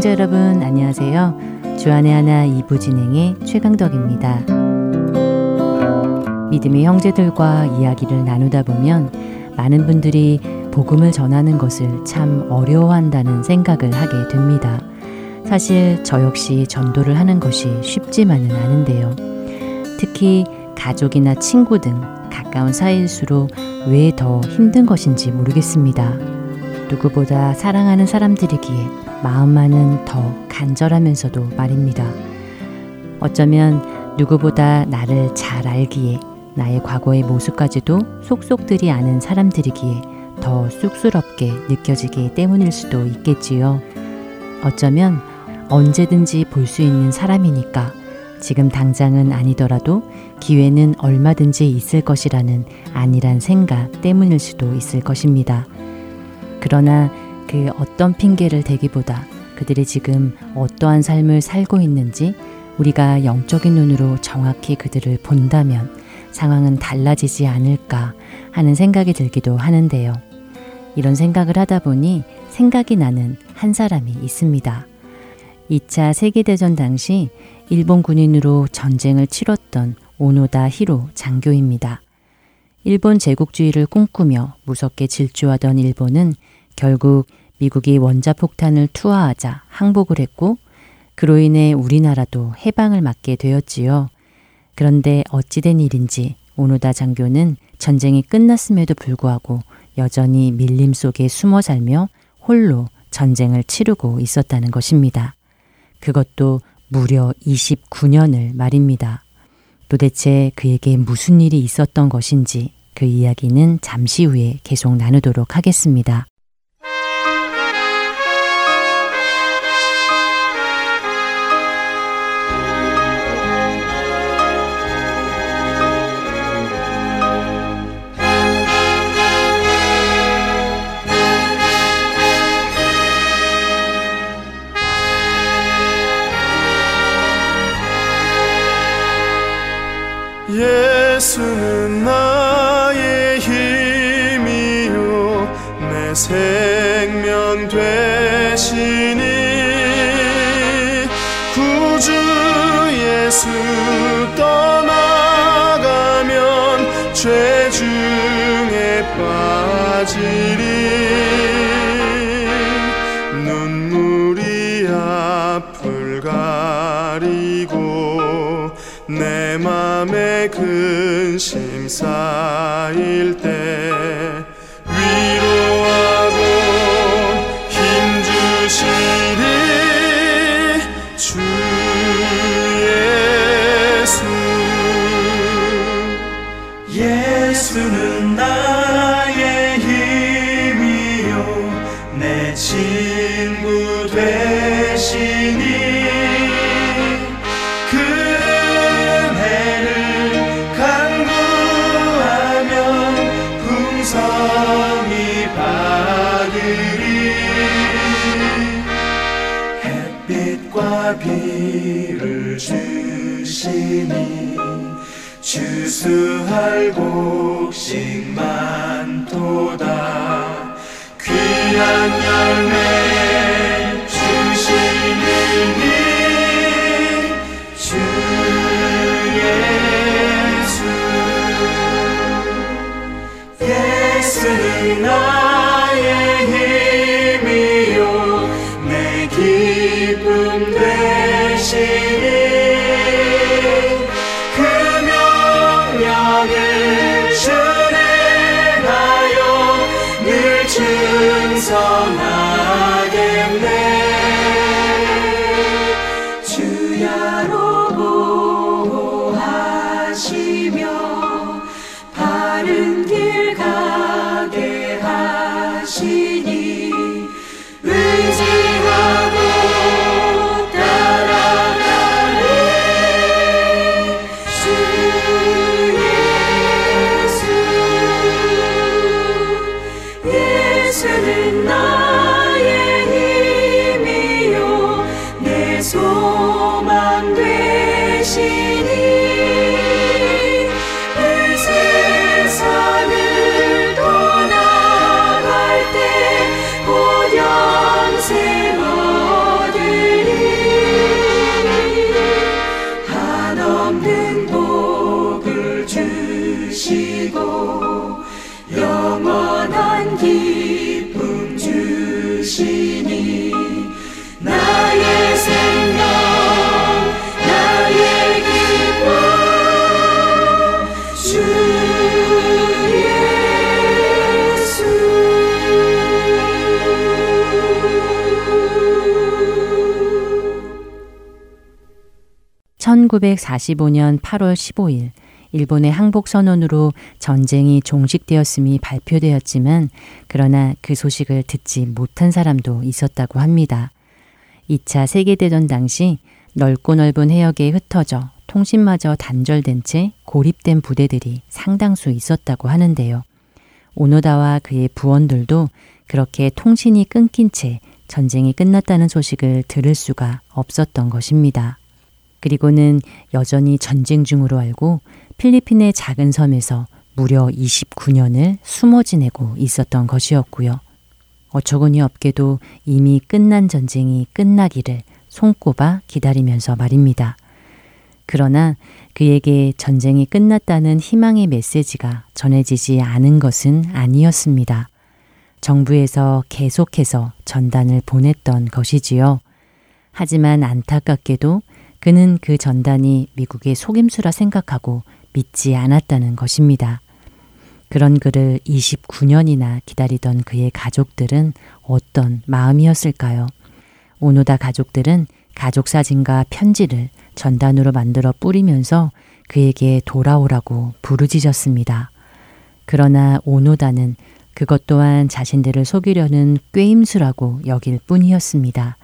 애청자 여러분 안녕하세요. 주안의 하나 2부 진행의 최강덕입니다. 믿음의 형제들과 이야기를 나누다 보면 많은 분들이 복음을 전하는 것을 참 어려워한다는 생각을 하게 됩니다. 사실 저 역시 전도를 하는 것이 쉽지만은 않은데요. 특히 가족이나 친구 등 가까운 사이일수록 왜 더 힘든 것인지 모르겠습니다. 누구보다 사랑하는 사람들이기에 마음만은 더 간절하면서도 말입니다. 어쩌면 누구보다 나를 잘 알기에 나의 과거의 모습까지도 속속들이 아는 사람들이기에 더 쑥스럽게 느껴지기 때문일 수도 있겠지요. 어쩌면 언제든지 볼 수 있는 사람이니까 지금 당장은 아니더라도 기회는 얼마든지 있을 것이라는 안일한 생각 때문일 수도 있을 것입니다. 그러나 그 어떤 핑계를 대기보다 그들이 지금 어떠한 삶을 살고 있는지 우리가 영적인 눈으로 정확히 그들을 본다면 상황은 달라지지 않을까 하는 생각이 들기도 하는데요. 이런 생각을 하다 보니 생각이 나는 한 사람이 있습니다. 2차 세계대전 당시 일본 군인으로 전쟁을 치렀던 오노다 히로 장교입니다. 일본 제국주의를 꿈꾸며 무섭게 질주하던 일본은 결국 미국이 원자폭탄을 투하하자 항복을 했고 그로 인해 우리나라도 해방을 맞게 되었지요. 그런데 어찌된 일인지 오노다 장교는 전쟁이 끝났음에도 불구하고 여전히 밀림 속에 숨어 살며 홀로 전쟁을 치르고 있었다는 것입니다. 그것도 무려 29년을 말입니다. 도대체 그에게 무슨 일이 있었던 것인지 그 이야기는 잠시 후에 계속 나누도록 하겠습니다. 근심 나의 1945년 8월 15일 일본의 항복 선언으로 전쟁이 종식되었음이 발표되었지만 그러나 그 소식을 듣지 못한 사람도 있었다고 합니다. 2차 세계대전 당시 넓고 넓은 해역에 흩어져 통신마저 단절된 채 고립된 부대들이 상당수 있었다고 하는데요. 오노다와 그의 부원들도 그렇게 통신이 끊긴 채 전쟁이 끝났다는 소식을 들을 수가 없었던 것입니다. 그리고는 여전히 전쟁 중으로 알고 필리핀의 작은 섬에서 무려 29년을 숨어 지내고 있었던 것이었고요. 어처구니 없게도 이미 끝난 전쟁이 끝나기를 손꼽아 기다리면서 말입니다. 그러나 그에게 전쟁이 끝났다는 희망의 메시지가 전해지지 않은 것은 아니었습니다. 정부에서 계속해서 전단을 보냈던 것이지요. 하지만 안타깝게도 그는 그 전단이 미국의 속임수라 생각하고 믿지 않았다는 것입니다. 그런 그를 29년이나 기다리던 그의 가족들은 어떤 마음이었을까요? 오노다 가족들은 가족 사진과 편지를 전단으로 만들어 뿌리면서 그에게 돌아오라고 부르짖었습니다. 그러나 오노다는 그것 또한 자신들을 속이려는 꾀임수라고 여길 뿐이었습니다.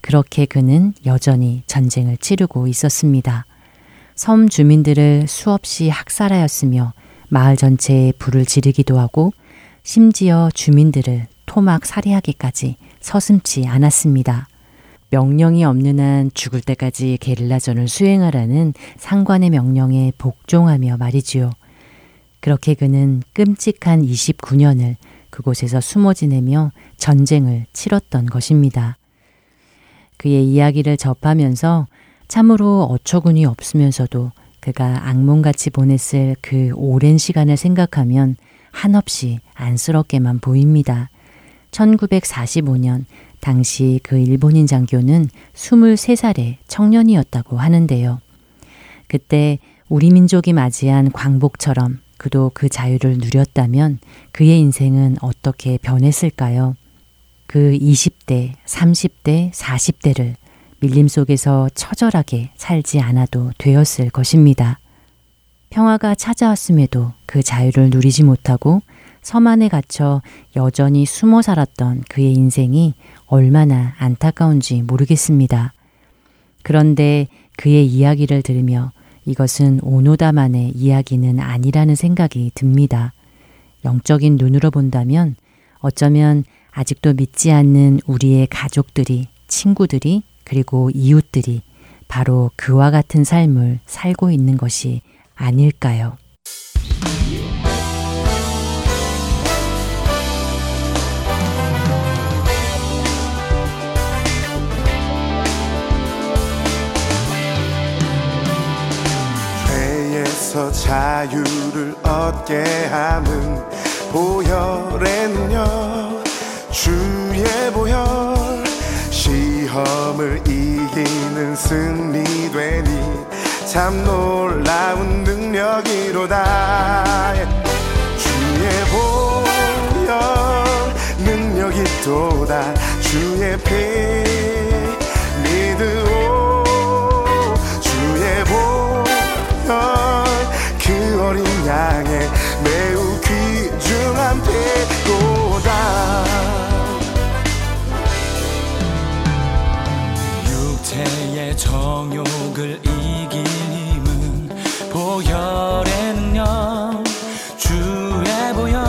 그렇게 그는 여전히 전쟁을 치르고 있었습니다. 섬 주민들을 수없이 학살하였으며 마을 전체에 불을 지르기도 하고 심지어 주민들을 토막 살해하기까지 서슴지 않았습니다. 명령이 없는 한 죽을 때까지 게릴라전을 수행하라는 상관의 명령에 복종하며 말이지요. 그렇게 그는 끔찍한 29년을 그곳에서 숨어 지내며 전쟁을 치렀던 것입니다. 그의 이야기를 접하면서 참으로 어처구니 없으면서도 그가 악몽같이 보냈을 그 오랜 시간을 생각하면 한없이 안쓰럽게만 보입니다. 1945년 당시 그 일본인 장교는 23살의 청년이었다고 하는데요. 그때 우리 민족이 맞이한 광복처럼 그도 그 자유를 누렸다면 그의 인생은 어떻게 변했을까요? 그 20대, 30대, 40대를 밀림 속에서 처절하게 살지 않아도 되었을 것입니다. 평화가 찾아왔음에도 그 자유를 누리지 못하고 섬 안에 갇혀 여전히 숨어 살았던 그의 인생이 얼마나 안타까운지 모르겠습니다. 그런데 그의 이야기를 들으며 이것은 오노다만의 이야기는 아니라는 생각이 듭니다. 영적인 눈으로 본다면 어쩌면 아직도 믿지 않는 우리의 가족들이, 친구들이, 그리고 이웃들이 바로 그와 같은 삶을 살고 있는 것이 아닐까요? 죄에서 자유를 얻게 함은 보혈의 능력 주의 보혈 시험을 이기는 승리 되니 참 놀라운 능력이로다. 주의 보혈 능력이 또다. 주의 피 믿으오. 주의 보혈 그 어린 양의 매우 귀중한 피로다 육체의 정욕을 이긴 힘은 보혈의 능력 주의 보혈.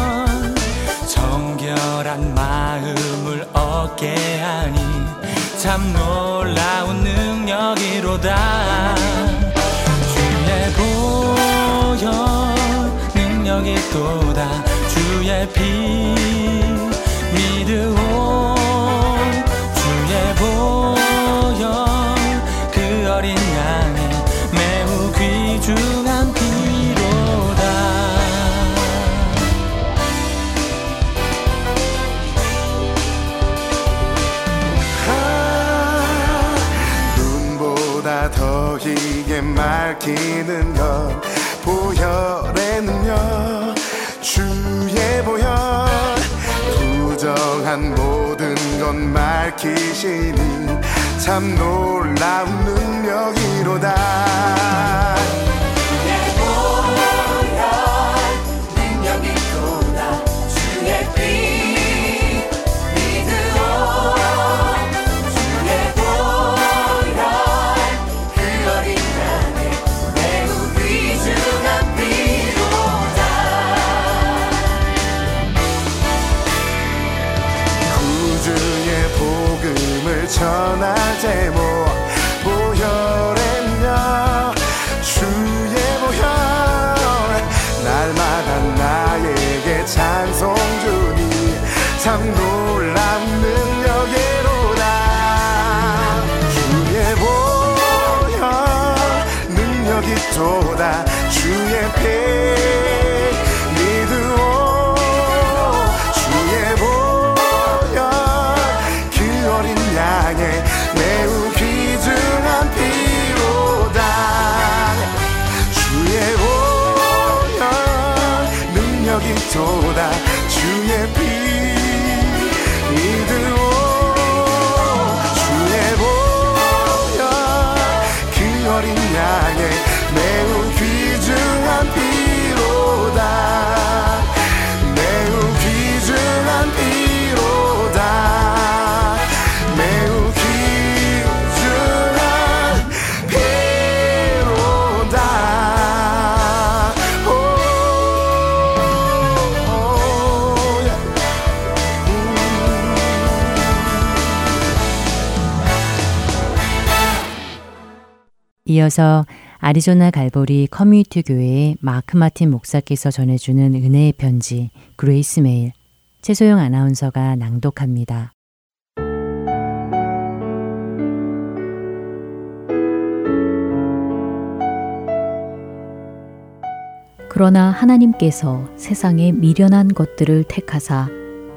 정결한 마음을 얻게 하니 참 놀라운 능력이로다. 주의 보혈 능력이 또다 보혈 그 맑히는 것 보혈의 능력 주 의 보혈 부정한 모든 것 맑히시니 참 놀라운 능력이 비로다 이어서 아리조나 갈보리 커뮤니티 교회의 마크 마틴 목사께서 전해주는 은혜의 편지 Grace Mail 최소영 아나운서가 낭독합니다. 그러나 하나님께서 세상에 미련한 것들을 택하사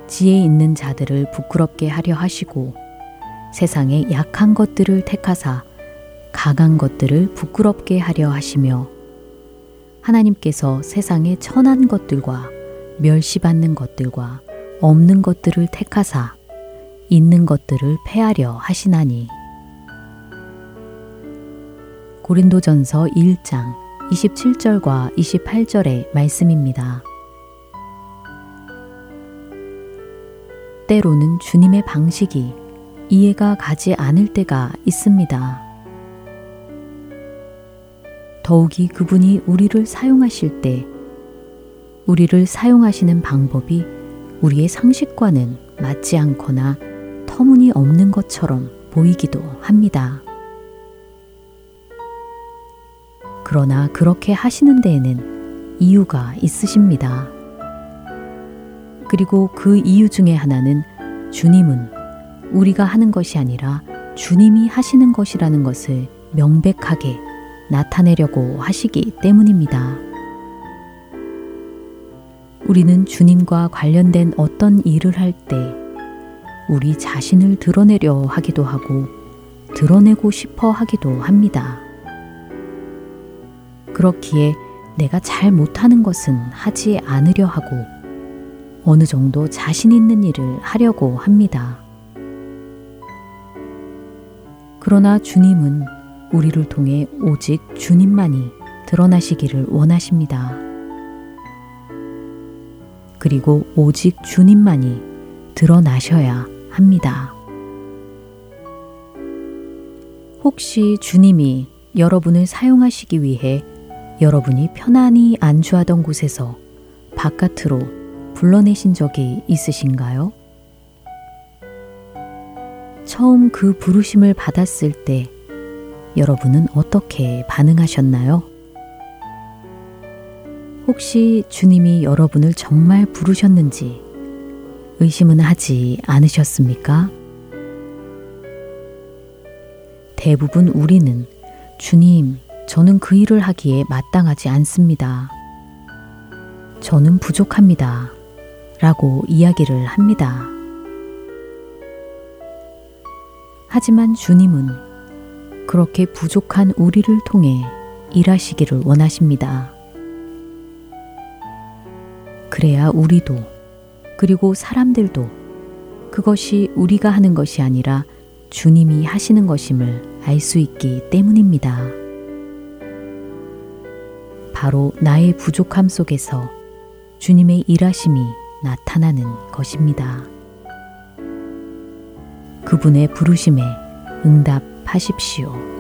지혜 있는 자들을 부끄럽게 하려 하시고 세상에 약한 것들을 택하사 강한 것들을 부끄럽게 하려 하시며 하나님께서 세상에 천한 것들과 멸시받는 것들과 없는 것들을 택하사 있는 것들을 패하려 하시나니 고린도전서 1장 27절과 28절의 말씀입니다. 때로는 주님의 방식이 이해가 가지 않을 때가 있습니다. 더욱이 그분이 우리를 사용하실 때 우리를 사용하시는 방법이 우리의 상식과는 맞지 않거나 터무니 없는 것처럼 보이기도 합니다. 그러나 그렇게 하시는 데에는 이유가 있으십니다. 그리고 그 이유 중에 하나는 주님은 우리가 하는 것이 아니라 주님이 하시는 것이라는 것을 명백하게 나타내려고 하시기 때문입니다. 우리는 주님과 관련된 어떤 일을 할 때 우리 자신을 드러내려 하기도 하고 드러내고 싶어 하기도 합니다. 그렇기에 내가 잘 못하는 것은 하지 않으려 하고 어느 정도 자신 있는 일을 하려고 합니다. 그러나 주님은 우리를 통해 오직 주님만이 드러나시기를 원하십니다. 그리고 오직 주님만이 드러나셔야 합니다. 혹시 주님이 여러분을 사용하시기 위해 여러분이 편안히 안주하던 곳에서 바깥으로 불러내신 적이 있으신가요? 처음 그 부르심을 받았을 때 여러분은 어떻게 반응하셨나요? 혹시 주님이 여러분을 정말 부르셨는지 의심은 하지 않으셨습니까? 대부분 우리는 주님, 저는 그 일을 하기에 마땅하지 않습니다. 저는 부족합니다. 라고 이야기를 합니다. 하지만 주님은 그렇게 부족한 우리를 통해 일하시기를 원하십니다. 그래야 우리도, 그리고 사람들도 그것이 우리가 하는 것이 아니라 주님이 하시는 것임을 알 수 있기 때문입니다. 바로 나의 부족함 속에서 주님의 일하심이 나타나는 것입니다. 그분의 부르심에 응답 하십시오.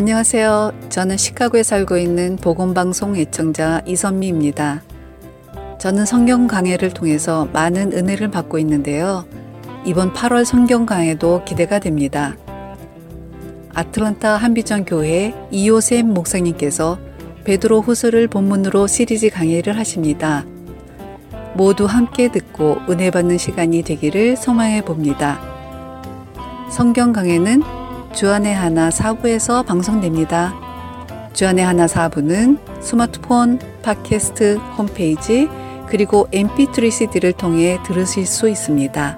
안녕하세요. 저는 시카고에 살고 있는 복음방송 애청자 이선미입니다. 저는 성경 강해를 통해서 많은 은혜를 받고 있는데요. 이번 8월 성경 강해도 기대가 됩니다. 아틀란타 한비전 교회 이호셈 목사님께서 베드로 후서를 본문으로 시리즈 강의를 하십니다. 모두 함께 듣고 은혜 받는 시간이 되기를 소망해 봅니다. 성경 강해는 주안의 하나 사부에서 방송됩니다. 주안의 하나 사부는 스마트폰, 팟캐스트, 홈페이지, 그리고 mp3 cd를 통해 들으실 수 있습니다.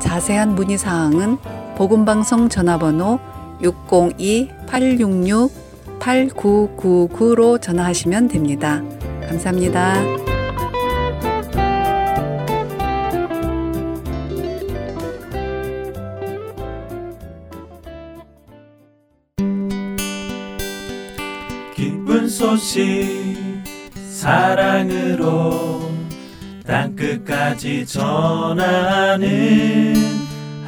자세한 문의 사항은 복음방송 전화번호 602-866-8999로 전화하시면 됩니다. 감사합니다. 소식 사랑으로 땅끝까지 전하는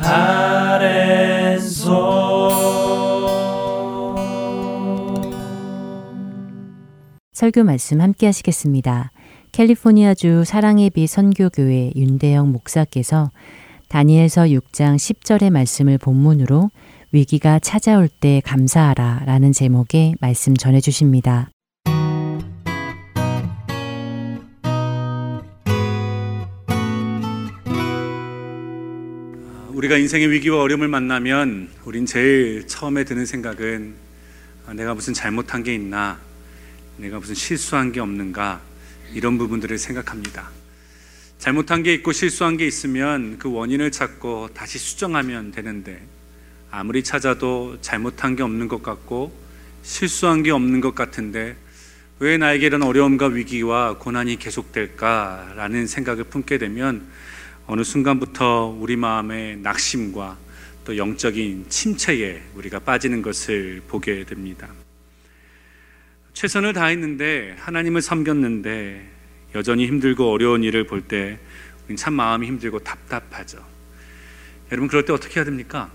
아랜소 설교 말씀 함께 하시겠습니다. 캘리포니아주 사랑의 빛 선교교회 윤대영 목사께서 다니엘서 6장 10절의 말씀을 본문으로 위기가 찾아올 때 감사하라 라는 제목의 말씀 전해 주십니다. 우리가 인생의 위기와 어려움을 만나면 우린 제일 처음에 드는 생각은 아, 내가 무슨 잘못한 게 있나, 내가 무슨 실수한 게 없는가 이런 부분들을 생각합니다. 잘못한 게 있고 실수한 게 있으면 그 원인을 찾고 다시 수정하면 되는데 아무리 찾아도 잘못한 게 없는 것 같고 실수한 게 없는 것 같은데 왜 나에게 이런 어려움과 위기와 고난이 계속될까라는 생각을 품게 되면 어느 순간부터 우리 마음의 낙심과 또 영적인 침체에 우리가 빠지는 것을 보게 됩니다. 최선을 다했는데 하나님을 섬겼는데 여전히 힘들고 어려운 일을 볼 때 참 마음이 힘들고 답답하죠. 여러분 그럴 때 어떻게 해야 됩니까?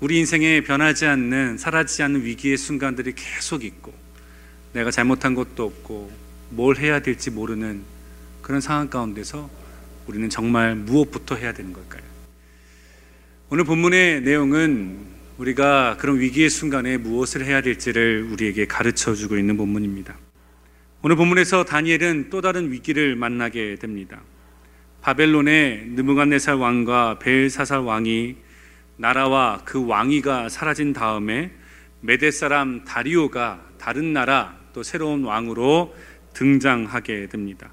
우리 인생에 변하지 않는 사라지지 않는 위기의 순간들이 계속 있고 내가 잘못한 것도 없고 뭘 해야 될지 모르는 그런 상황 가운데서 우리는 정말 무엇부터 해야 되는 걸까요? 오늘 본문의 내용은 우리가 그런 위기의 순간에 무엇을 해야 될지를 우리에게 가르쳐 주고 있는 본문입니다. 오늘 본문에서 다니엘은 또 다른 위기를 만나게 됩니다. 바벨론의 느부갓네살 왕과 벨사살 왕이 나라와 그 왕위가 사라진 다음에 메데 사람 다리오가 다른 나라 또 새로운 왕으로 등장하게 됩니다.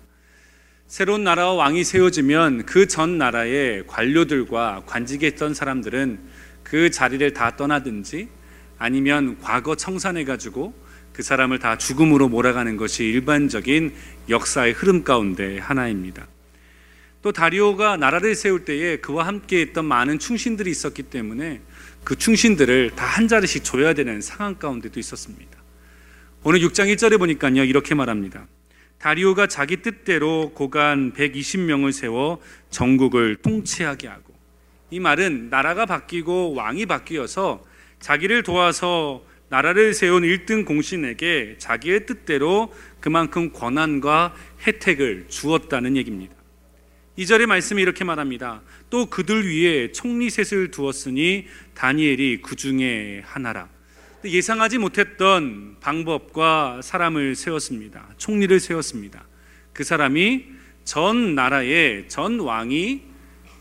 새로운 나라와 왕이 세워지면 그 전 나라의 관료들과 관직에 있던 사람들은 그 자리를 다 떠나든지 아니면 과거 청산해 가지고 그 사람을 다 죽음으로 몰아가는 것이 일반적인 역사의 흐름 가운데 하나입니다. 또 다리오가 나라를 세울 때에 그와 함께 있던 많은 충신들이 있었기 때문에 그 충신들을 다 한 자리씩 줘야 되는 상황 가운데도 있었습니다. 오늘 6장 1절에 보니까요, 이렇게 말합니다. 다리오가 자기 뜻대로 고간 120명을 세워 전국을 통치하게 하고 이 말은 나라가 바뀌고 왕이 바뀌어서 자기를 도와서 나라를 세운 1등 공신에게 자기의 뜻대로 그만큼 권한과 혜택을 주었다는 얘기입니다. 이절의 말씀이 이렇게 말합니다. 또 그들 위에 총리셋을 두었으니 다니엘이 그 중에 하나라. 예상하지 못했던 방법과 사람을 세웠습니다. 총리를 세웠습니다. 그 사람이 전 나라의 전 왕이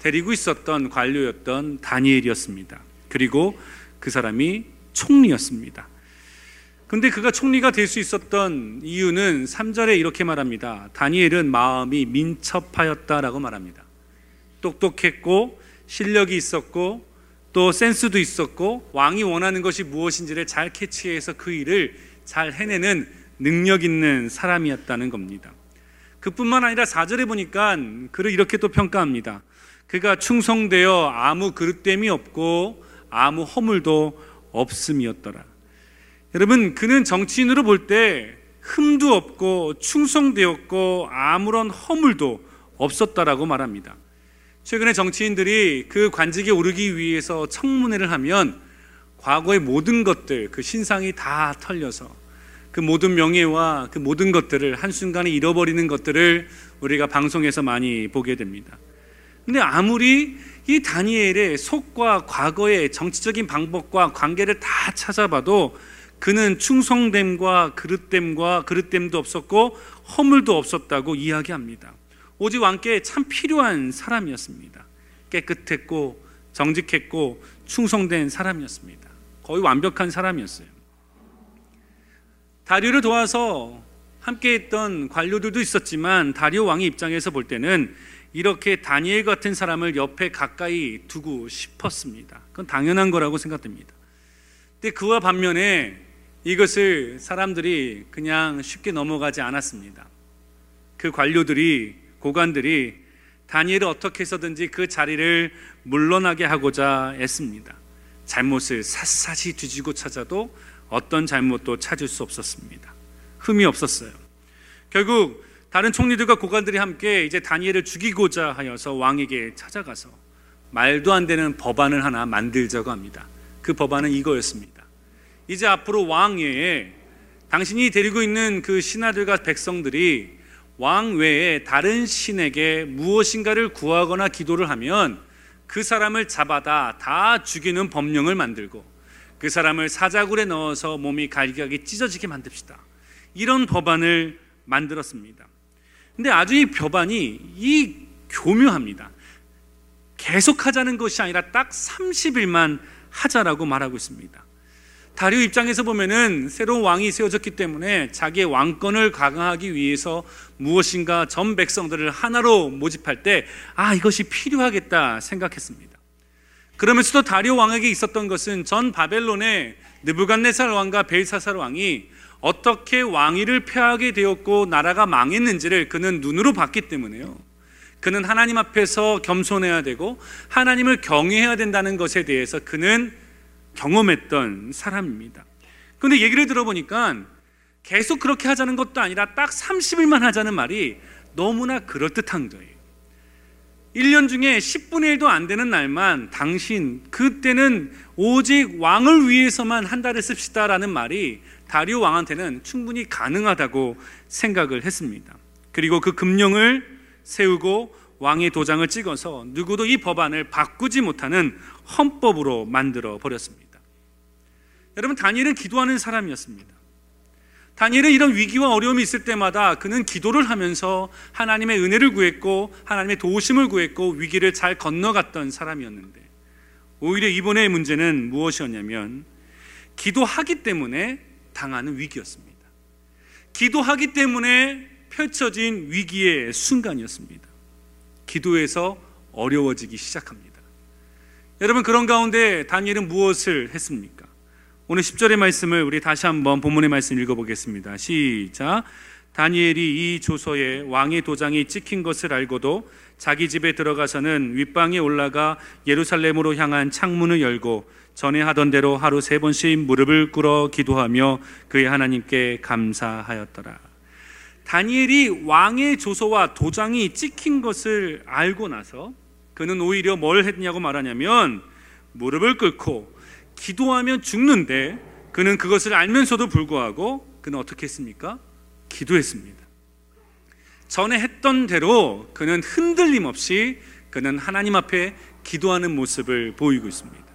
데리고 있었던 관료였던 다니엘이었습니다. 그리고 그 사람이 총리였습니다. 근데 그가 총리가 될 수 있었던 이유는 3절에 이렇게 말합니다. 다니엘은 마음이 민첩하였다라고 말합니다. 똑똑했고 실력이 있었고 또 센스도 있었고 왕이 원하는 것이 무엇인지를 잘 캐치해서 그 일을 잘 해내는 능력 있는 사람이었다는 겁니다. 그뿐만 아니라 4절에 보니까 그를 이렇게 또 평가합니다. 그가 충성되어 아무 그릇됨이 없고 아무 허물도 없음이었더라. 여러분, 그는 정치인으로 볼 때 흠도 없고 충성되었고 아무런 허물도 없었다라고 말합니다. 최근에 정치인들이 그 관직에 오르기 위해서 청문회를 하면 과거의 모든 것들, 그 신상이 다 털려서 그 모든 명예와 그 모든 것들을 한순간에 잃어버리는 것들을 우리가 방송에서 많이 보게 됩니다. 근데 아무리 이 다니엘의 속과 과거의 정치적인 방법과 관계를 다 찾아봐도 그는 충성됨과 그릇됨과 그릇됨도 없었고 허물도 없었다고 이야기합니다. 오직 왕께 참 필요한 사람이었습니다. 깨끗했고 정직했고 충성된 사람이었습니다. 거의 완벽한 사람이었어요. 다리오를 도와서 함께 했던 관료들도 있었지만 다리오 왕의 입장에서 볼 때는 이렇게 다니엘 같은 사람을 옆에 가까이 두고 싶었습니다. 그건 당연한 거라고 생각됩니다. 근데 그와 반면에 이것을 사람들이 그냥 쉽게 넘어가지 않았습니다. 그 관료들이 고관들이 다니엘을 어떻게 해서든지 그 자리를 물러나게 하고자 했습니다. 잘못을 샅샅이 뒤지고 찾아도 어떤 잘못도 찾을 수 없었습니다. 흠이 없었어요. 결국 다른 총리들과 고관들이 함께 이제 다니엘을 죽이고자 하여서 왕에게 찾아가서 말도 안 되는 법안을 하나 만들자고 합니다. 그 법안은 이거였습니다. 이제 앞으로 왕 외에 당신이 데리고 있는 그 신하들과 백성들이 왕 외에 다른 신에게 무엇인가를 구하거나 기도를 하면 그 사람을 잡아다 다 죽이는 법령을 만들고 그 사람을 사자굴에 넣어서 몸이 갈기갈기 찢어지게 만듭시다. 이런 법안을 만들었습니다. 근데 아주 이 법안이 이 교묘합니다. 계속 하자는 것이 아니라 딱 30일만 하자라고 말하고 있습니다. 다리오 입장에서 보면은 새로운 왕이 세워졌기 때문에 자기의 왕권을 강화하기 위해서 무엇인가 전 백성들을 하나로 모집할 때 아, 이것이 필요하겠다 생각했습니다. 그러면서도 다리오 왕에게 있었던 것은 전 바벨론의 느부갓네살 왕과 벨사살 왕이 어떻게 왕위를 폐하게 되었고 나라가 망했는지를 그는 눈으로 봤기 때문에요. 그는 하나님 앞에서 겸손해야 되고 하나님을 경외해야 된다는 것에 대해서 그는 경험했던 사람입니다. 그런데 얘기를 들어보니까 계속 그렇게 하자는 것도 아니라 딱 30일만 하자는 말이 너무나 그럴듯한 거예요. 1년 중에 10분의 1도 안 되는 날만 당신, 그때는 오직 왕을 위해서만 한 달을 씁시다라는 말이 다리오 왕한테는 충분히 가능하다고 생각을 했습니다. 그리고 그 금령을 세우고 왕의 도장을 찍어서 누구도 이 법안을 바꾸지 못하는 헌법으로 만들어 버렸습니다. 여러분 다니엘은 기도하는 사람이었습니다. 다니엘은 이런 위기와 어려움이 있을 때마다 그는 기도를 하면서 하나님의 은혜를 구했고 하나님의 도우심을 구했고 위기를 잘 건너갔던 사람이었는데 오히려 이번의 문제는 무엇이었냐면 기도하기 때문에 당하는 위기였습니다. 기도하기 때문에 펼쳐진 위기의 순간이었습니다. 기도에서 어려워지기 시작합니다. 여러분 그런 가운데 다니엘은 무엇을 했습니까? 오늘 10절의 말씀을 우리 다시 한번 본문의 말씀 읽어보겠습니다. 시작. 다니엘이 이 조서에 왕의 도장이 찍힌 것을 알고도 자기 집에 들어가서는 윗방에 올라가 예루살렘으로 향한 창문을 열고 전에 하던 대로 하루 세 번씩 무릎을 꿇어 기도하며 그의 하나님께 감사하였더라. 다니엘이 왕의 조서와 도장이 찍힌 것을 알고 나서 그는 오히려 뭘 했냐고 말하냐면 무릎을 꿇고 기도하면 죽는데 그는 그것을 알면서도 불구하고 그는 어떻게 했습니까? 기도했습니다. 전에 했던 대로 그는 흔들림 없이 그는 하나님 앞에 기도하는 모습을 보이고 있습니다.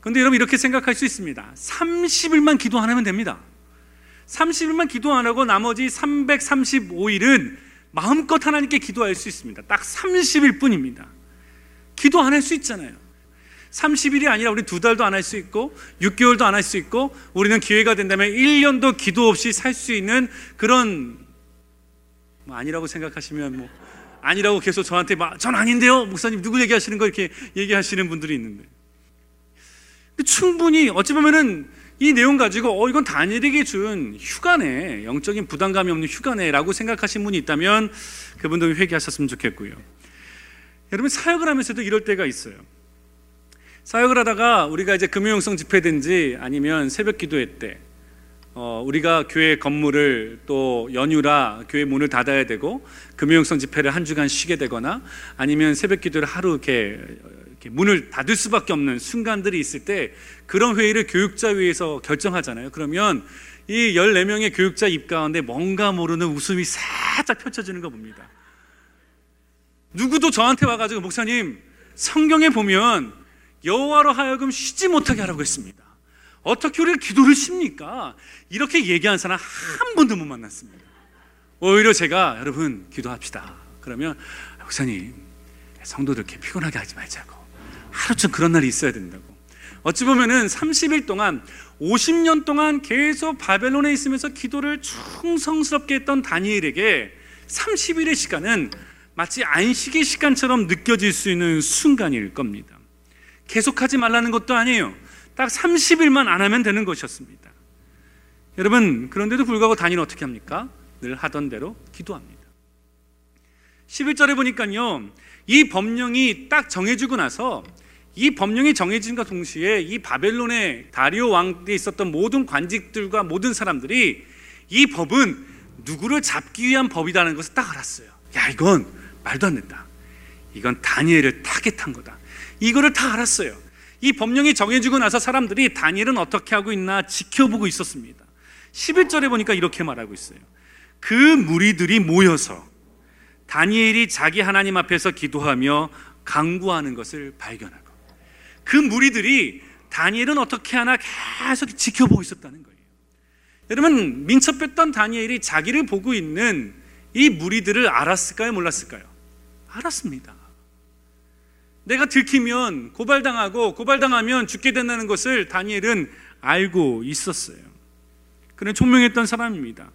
그런데 여러분 이렇게 생각할 수 있습니다. 30일만 기도 안 하면 됩니다. 30일만 기도 안 하고 나머지 335일은 마음껏 하나님께 기도할 수 있습니다. 딱 30일 뿐입니다. 기도 안 할 수 있잖아요. 30일이 아니라 우리 두 달도 안 할 수 있고 6개월도 안 할 수 있고 우리는 기회가 된다면 1년도 기도 없이 살 수 있는 그런 뭐 아니라고 생각하시면 뭐 아니라고 계속 저한테 막 전 아닌데요. 목사님 누구 얘기하시는 거 이렇게 얘기하시는 분들이 있는데. 충분히 어찌 보면은 이 내용 가지고 어 이건 다니엘에게 준 휴가네. 영적인 부담감이 없는 휴가네라고 생각하신 분이 있다면 그분들 회개하셨으면 좋겠고요. 여러분 사역을 하면서도 이럴 때가 있어요 사역을 하다가 우리가 이제 금요형성 집회든지 아니면 새벽 기도회 때 어, 우리가 교회 건물을 또 연휴라 교회 문을 닫아야 되고 금요형성 집회를 한 주간 쉬게 되거나 아니면 새벽 기도를 하루 이렇게 이렇게 문을 닫을 수밖에 없는 순간들이 있을 때 그런 회의를 교육자회에서 결정하잖아요. 그러면 이 14명의 교육자 입 가운데 뭔가 모르는 웃음이 살짝 펼쳐지는 거 봅니다. 누구도 저한테 와가지고 목사님 성경에 보면 여호와로 하여금 쉬지 못하게 하라고 했습니다. 어떻게 우리가 기도를 쉽니까? 이렇게 얘기한 사람 한 번도 못 만났습니다. 오히려 제가 여러분 기도합시다. 그러면 목사님 성도들 이렇게 피곤하게 하지 말자고 하루쯤 그런 날이 있어야 된다고. 어찌 보면은 30일 동안 50년 동안 계속 바벨론에 있으면서 기도를 충성스럽게 했던 다니엘에게 30일의 시간은 마치 안식의 시간처럼 느껴질 수 있는 순간일 겁니다. 계속하지 말라는 것도 아니에요. 딱 30일만 안 하면 되는 것이었습니다. 여러분, 그런데도 불구하고 다니엘 어떻게 합니까? 늘 하던 대로 기도합니다. 11절에 보니까요, 이 법령이 딱 정해지고 나서 이 법령이 정해진과 동시에 이 바벨론의 다리오 왕 때 있었던 모든 관직들과 모든 사람들이 이 법은 누구를 잡기 위한 법이라는 것을 딱 알았어요. 야, 이건 말도 안 된다. 이건 다니엘을 타겟한 거다. 이거를 다 알았어요. 이 법령이 정해지고 나서 사람들이 다니엘은 어떻게 하고 있나 지켜보고 있었습니다. 11절에 보니까 이렇게 말하고 있어요. 그 무리들이 모여서 다니엘이 자기 하나님 앞에서 기도하며 강구하는 것을 발견하고 그 무리들이 다니엘은 어떻게 하나 계속 지켜보고 있었다는 거예요. 여러분 민첩했던 다니엘이 자기를 보고 있는 이 무리들을 알았을까요? 몰랐을까요? 알았습니다. 내가 들키면 고발당하고 고발당하면 죽게 된다는 것을 다니엘은 알고 있었어요. 그는 총명했던 사람입니다.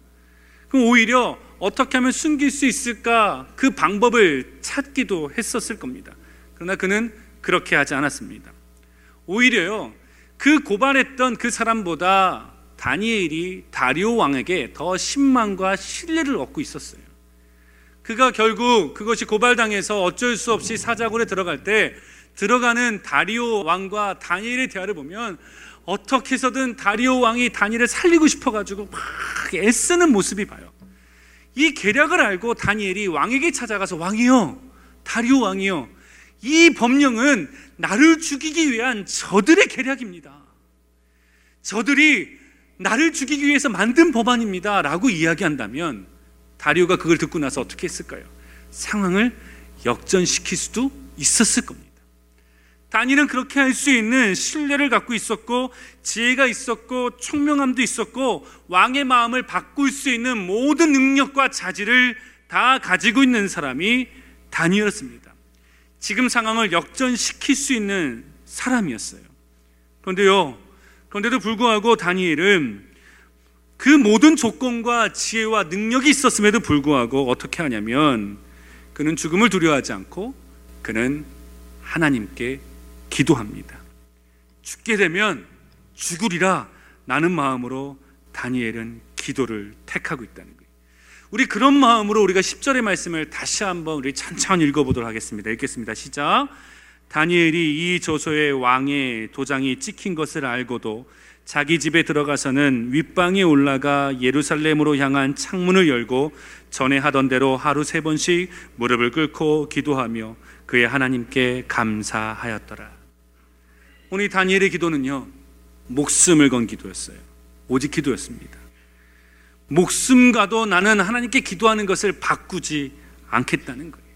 그럼 오히려 어떻게 하면 숨길 수 있을까 그 방법을 찾기도 했었을 겁니다. 그러나 그는 그렇게 하지 않았습니다. 오히려요, 그 고발했던 그 사람보다 다니엘이 다리오 왕에게 더 신망과 신뢰를 얻고 있었어요. 그가 결국 그것이 고발당해서 어쩔 수 없이 사자굴에 들어갈 때 들어가는 다리오 왕과 다니엘의 대화를 보면 어떻게 해서든 다리오 왕이 다니엘을 살리고 싶어가지고 막 애쓰는 모습이 봐요. 이 계략을 알고 다니엘이 왕에게 찾아가서 왕이요, 다리오 왕이요, 이 법령은 나를 죽이기 위한 저들의 계략입니다. 저들이 나를 죽이기 위해서 만든 법안입니다. 라고 이야기한다면 다리오가 그걸 듣고 나서 어떻게 했을까요? 상황을 역전시킬 수도 있었을 겁니다. 다니엘은 그렇게 할 수 있는 신뢰를 갖고 있었고 지혜가 있었고 총명함도 있었고 왕의 마음을 바꿀 수 있는 모든 능력과 자질을 다 가지고 있는 사람이 다니엘이었습니다. 지금 상황을 역전시킬 수 있는 사람이었어요. 그런데요, 그런데도 불구하고 다니엘은 그 모든 조건과 지혜와 능력이 있었음에도 불구하고 어떻게 하냐면 그는 죽음을 두려워하지 않고 그는 하나님께 기도합니다. 죽게 되면 죽으리라 나는 마음으로 다니엘은 기도를 택하고 있다는 거예요. 우리 그런 마음으로 우리가 10절의 말씀을 다시 한번 우리 천천히 읽어보도록 하겠습니다. 읽겠습니다. 시작. 다니엘이 이 저소의 왕의 도장이 찍힌 것을 알고도 자기 집에 들어가서는 윗방에 올라가 예루살렘으로 향한 창문을 열고 전에 하던 대로 하루 세 번씩 무릎을 꿇고 기도하며 그의 하나님께 감사하였더라. 오늘 다니엘의 기도는요, 목숨을 건 기도였어요. 오직 기도였습니다. 목숨과도 나는 하나님께 기도하는 것을 바꾸지 않겠다는 거예요.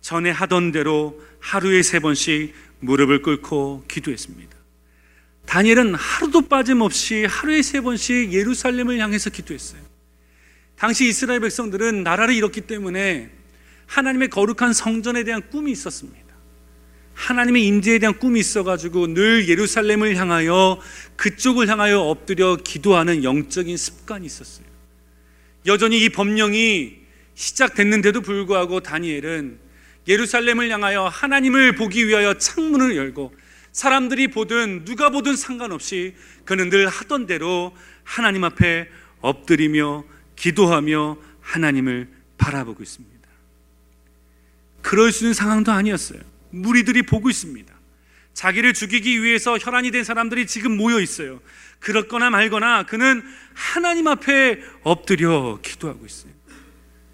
전에 하던 대로 하루에 세 번씩 무릎을 꿇고 기도했습니다. 다니엘은 하루도 빠짐없이 하루에 세 번씩 예루살렘을 향해서 기도했어요. 당시 이스라엘 백성들은 나라를 잃었기 때문에 하나님의 거룩한 성전에 대한 꿈이 있었습니다. 하나님의 임재에 대한 꿈이 있어가지고 늘 예루살렘을 향하여 그쪽을 향하여 엎드려 기도하는 영적인 습관이 있었어요. 여전히 이 법령이 시작됐는데도 불구하고 다니엘은 예루살렘을 향하여 하나님을 보기 위하여 창문을 열고 사람들이 보든 누가 보든 상관없이 그는 늘 하던 대로 하나님 앞에 엎드리며 기도하며 하나님을 바라보고 있습니다. 그럴 수 있는 상황도 아니었어요. 무리들이 보고 있습니다. 자기를 죽이기 위해서 혈안이 된 사람들이 지금 모여 있어요. 그렇거나 말거나 그는 하나님 앞에 엎드려 기도하고 있어요.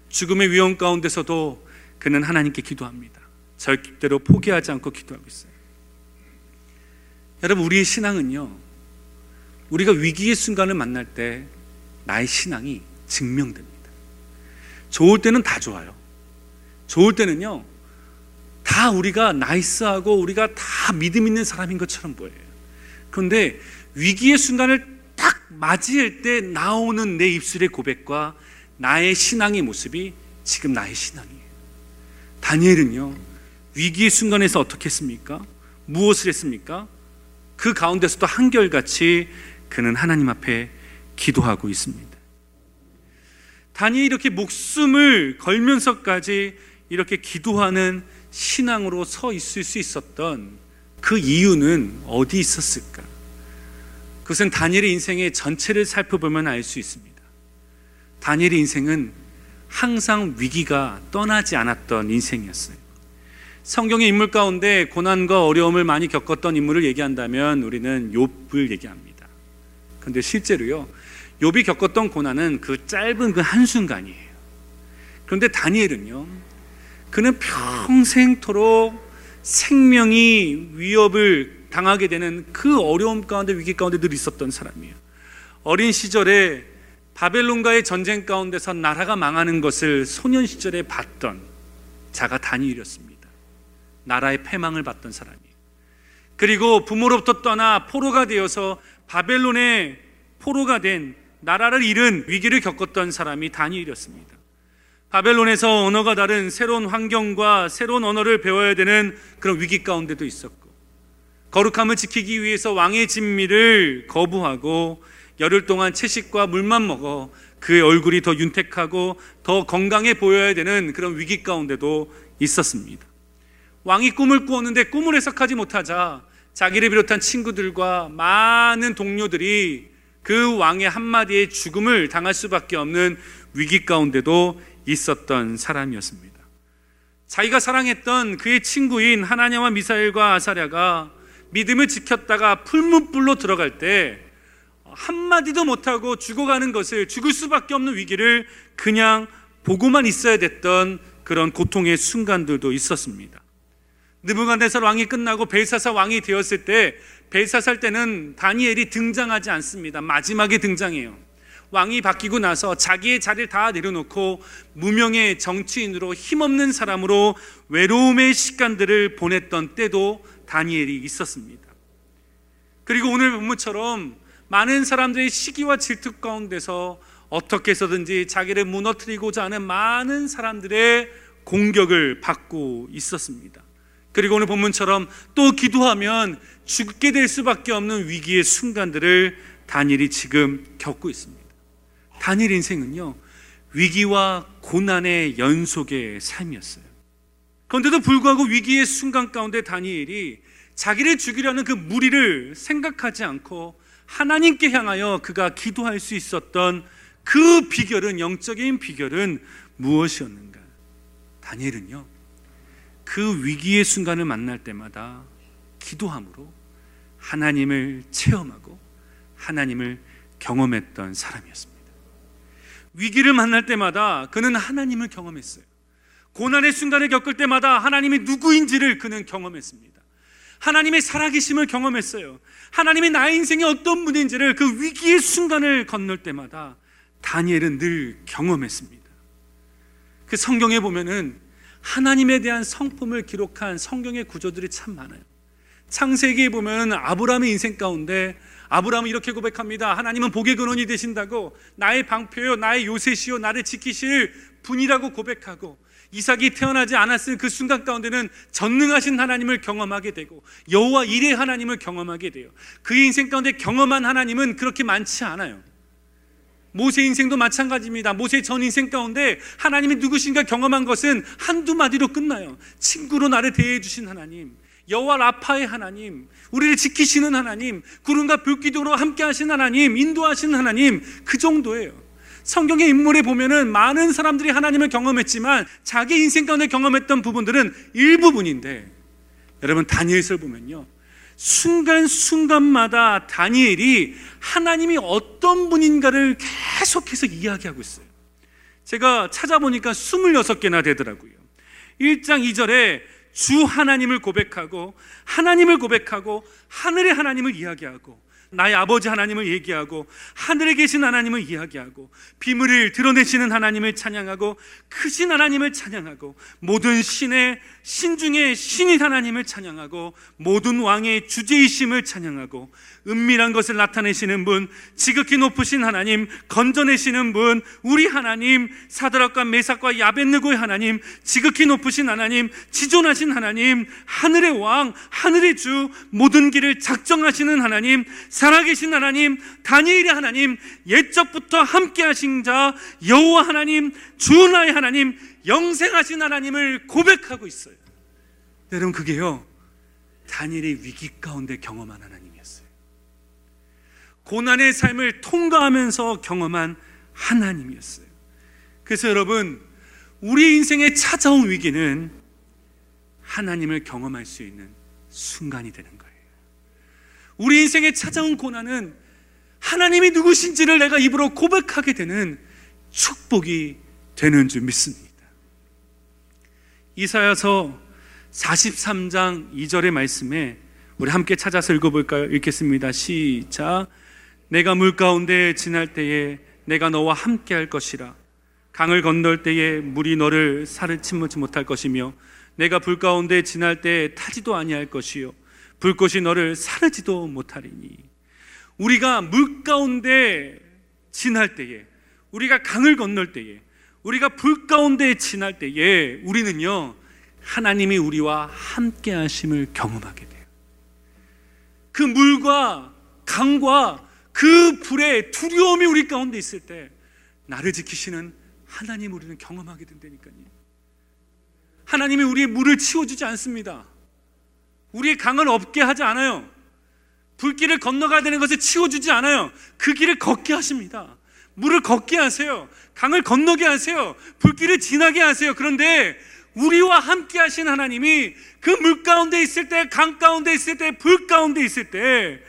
죽음의 위험 가운데서도 그는 하나님께 기도합니다. 절대로 포기하지 않고 기도하고 있어요. 여러분, 우리의 신앙은요, 우리가 위기의 순간을 만날 때 나의 신앙이 증명됩니다. 좋을 때는 다 좋아요. 좋을 때는요, 다 우리가 나이스하고 우리가 다 믿음 있는 사람인 것처럼 보여요. 그런데 위기의 순간을 딱 맞이할 때 나오는 내 입술의 고백과 나의 신앙의 모습이 지금 나의 신앙이에요. 다니엘은요, 위기의 순간에서 어떻게 했습니까? 무엇을 했습니까? 그 가운데서도 한결같이 그는 하나님 앞에 기도하고 있습니다. 다니엘이 이렇게 목숨을 걸면서까지 이렇게 기도하는 신앙으로 서 있을 수 있었던 그 이유는 어디 있었을까? 그것은 다니엘의 인생의 전체를 살펴보면 알 수 있습니다. 다니엘의 인생은 항상 위기가 떠나지 않았던 인생이었어요. 성경의 인물 가운데 고난과 어려움을 많이 겪었던 인물을 얘기한다면 우리는 욥을 얘기합니다. 그런데 실제로요. 욥이 겪었던 고난은 그 짧은 그 한순간이에요. 그런데 다니엘은요. 그는 평생토록 생명이 위협을 당하게 되는 그 어려움 가운데 위기 가운데 늘 있었던 사람이에요. 어린 시절에 바벨론과의 전쟁 가운데서 나라가 망하는 것을 소년 시절에 봤던 자가 다니엘이었습니다. 나라의 패망을 봤던 사람이에요. 그리고 부모로부터 떠나 포로가 되어서 바벨론의 포로가 된 나라를 잃은 위기를 겪었던 사람이 다니엘이었습니다. 바벨론에서 언어가 다른 새로운 환경과 새로운 언어를 배워야 되는 그런 위기 가운데도 있었고 거룩함을 지키기 위해서 왕의 진미를 거부하고 열흘 동안 채식과 물만 먹어 그의 얼굴이 더 윤택하고 더 건강해 보여야 되는 그런 위기 가운데도 있었습니다. 왕이 꿈을 꾸었는데 꿈을 해석하지 못하자 자기를 비롯한 친구들과 많은 동료들이 그 왕의 한마디에 죽음을 당할 수밖에 없는 위기 가운데도 있었던 사람이었습니다. 자기가 사랑했던 그의 친구인 하나냐와 미사엘과 아사랴가 믿음을 지켰다가 풀문불로 들어갈 때 한마디도 못하고 죽어가는 것을 죽을 수밖에 없는 위기를 그냥 보고만 있어야 됐던 그런 고통의 순간들도 있었습니다. 느부갓네살 왕이 끝나고 벨사사 왕이 되었을 때 벨사살 때는 다니엘이 등장하지 않습니다. 마지막에 등장해요. 왕이 바뀌고 나서 자기의 자리를 다 내려놓고 무명의 정치인으로 힘없는 사람으로 외로움의 시간들을 보냈던 때도 다니엘이 있었습니다. 그리고 오늘 본문처럼 많은 사람들의 시기와 질투 가운데서 어떻게 해서든지 자기를 무너뜨리고자 하는 많은 사람들의 공격을 받고 있었습니다. 그리고 오늘 본문처럼 또 기도하면 죽게 될 수밖에 없는 위기의 순간들을 다니엘이 지금 겪고 있습니다. 다니엘 인생은요, 위기와 고난의 연속의 삶이었어요. 그런데도 불구하고 위기의 순간 가운데 다니엘이 자기를 죽이려는 그 무리를 생각하지 않고 하나님께 향하여 그가 기도할 수 있었던 그 비결은, 영적인 비결은 무엇이었는가? 다니엘은요, 그 위기의 순간을 만날 때마다 기도함으로 하나님을 체험하고 하나님을 경험했던 사람이었습니다. 위기를 만날 때마다 그는 하나님을 경험했어요. 고난의 순간을 겪을 때마다 하나님이 누구인지를 그는 경험했습니다. 하나님의 살아계심을 경험했어요. 하나님이 나의 인생의 어떤 분인지를 그 위기의 순간을 건널 때마다 다니엘은 늘 경험했습니다. 그 성경에 보면은 하나님에 대한 성품을 기록한 성경의 구조들이 참 많아요. 창세기에 보면 아브라함의 인생 가운데 아브라함은 이렇게 고백합니다. 하나님은 복의 근원이 되신다고 나의 방표요, 나의 요새시요, 나를 지키실 분이라고 고백하고 이삭이 태어나지 않았을 그 순간 가운데는 전능하신 하나님을 경험하게 되고 여호와 일의 하나님을 경험하게 돼요. 그의 인생 가운데 경험한 하나님은 그렇게 많지 않아요. 모세 인생도 마찬가지입니다. 모세 전 인생 가운데 하나님이 누구신가 경험한 것은 한두 마디로 끝나요. 친구로 나를 대해 주신 하나님, 여호와 라파의 하나님, 우리를 지키시는 하나님, 구름과 불기둥으로 함께 하신 하나님, 인도하시는 하나님 그 정도예요. 성경의 인물에 보면은 많은 사람들이 하나님을 경험했지만 자기 인생 가운데 경험했던 부분들은 일부분인데 여러분 다니엘서를 보면요. 순간순간마다 다니엘이 하나님이 어떤 분인가를 계속해서 이야기하고 있어요. 제가 찾아보니까 26개나 되더라고요. 1장 2절에 주 하나님을 고백하고 하나님을 고백하고 하늘의 하나님을 이야기하고 나의 아버지 하나님을 얘기하고 하늘에 계신 하나님을 이야기하고 비밀을 드러내시는 하나님을 찬양하고 크신 하나님을 찬양하고 모든 신의 신 중에 신인 하나님을 찬양하고 모든 왕의 주제이심을 찬양하고 은밀한 것을 나타내시는 분, 지극히 높으신 하나님, 건져내시는 분, 우리 하나님, 사드락과 메삭과 야벳느고의 하나님, 지극히 높으신 하나님, 지존하신 하나님, 하늘의 왕, 하늘의 주, 모든 길을 작정하시는 하나님, 살아계신 하나님, 다니엘의 하나님, 옛적부터 함께하신 자 여호와 하나님, 주 나의 하나님, 영생하신 하나님을 고백하고 있어요. 여러분 그게요 다니엘의 위기 가운데 경험한 하나님이었어요. 고난의 삶을 통과하면서 경험한 하나님이었어요. 그래서 여러분 우리 인생에 찾아온 위기는 하나님을 경험할 수 있는 순간이 되는 거예요. 우리 인생에 찾아온 고난은 하나님이 누구신지를 내가 입으로 고백하게 되는 축복이 되는 줄 믿습니다. 이사야서 43장 2절의 말씀에 우리 함께 찾아서 읽어볼까요? 읽겠습니다. 시작. 내가 물 가운데 지날 때에 내가 너와 함께 할 것이라. 강을 건널 때에 물이 너를 살을 침무지 못할 것이며 내가 불 가운데 지날 때에 타지도 아니할 것이요 불꽃이 너를 사르지도 못하리니 우리가 물 가운데 지날 때에 우리가 강을 건널 때에 우리가 불 가운데 지날 때에 우리는요 하나님이 우리와 함께 하심을 경험하게 돼요. 그 물과 강과 그 불의 두려움이 우리 가운데 있을 때 나를 지키시는 하나님 우리는 경험하게 된다니까요. 하나님이 우리의 물을 치워주지 않습니다. 우리의 강을 없게 하지 않아요. 불길을 건너가야 되는 것을 치워주지 않아요. 그 길을 걷게 하십니다. 물을 걷게 하세요. 강을 건너게 하세요. 불길을 지나게 하세요. 그런데 우리와 함께 하신 하나님이 그 물 가운데 있을 때, 강 가운데 있을 때, 불 가운데 있을 때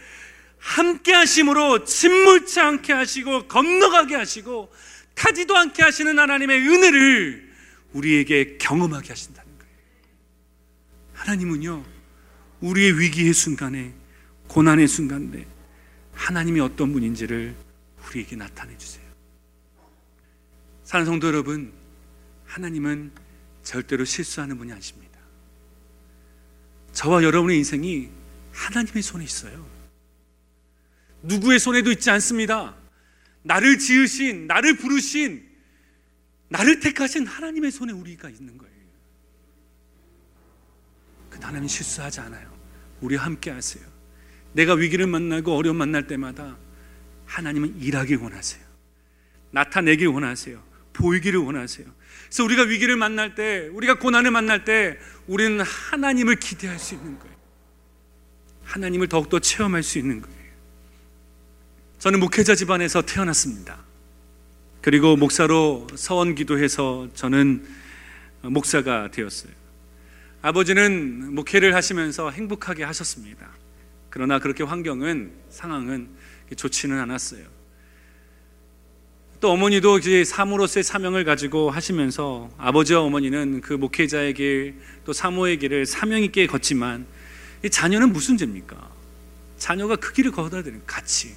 함께 하심으로 침몰치 않게 하시고 건너가게 하시고 타지도 않게 하시는 하나님의 은혜를 우리에게 경험하게 하신다는 거예요. 하나님은요, 우리의 위기의 순간에, 고난의 순간에 하나님이 어떤 분인지를 우리에게 나타내 주세요. 사는 성도 여러분, 하나님은 절대로 실수하는 분이 아니십니다. 저와 여러분의 인생이 하나님의 손에 있어요. 누구의 손에도 있지 않습니다. 나를 지으신, 나를 부르신, 나를 택하신 하나님의 손에 우리가 있는 거예요. 그 하나님 실수하지 않아요. 우리와 함께 하세요. 내가 위기를 만나고 어려움 만날 때마다 하나님은 일하길 원하세요. 나타내길 원하세요. 보이기를 원하세요. 그래서 우리가 위기를 만날 때, 우리가 고난을 만날 때, 우리는 하나님을 기대할 수 있는 거예요. 하나님을 더욱더 체험할 수 있는 거예요. 저는 목회자 집안에서 태어났습니다. 그리고 목사로 서원 기도해서 저는 목사가 되었어요. 아버지는 목회를 하시면서 행복하게 하셨습니다. 그러나 그렇게 환경은, 상황은 좋지는 않았어요. 또 어머니도 이제 사모로서의 사명을 가지고 하시면서 아버지와 어머니는 그 목회자의 길, 또 사모의 길을 사명 있게 걷지만 이 자녀는 무슨 죄입니까? 자녀가 그 길을 걸어야 되는 같이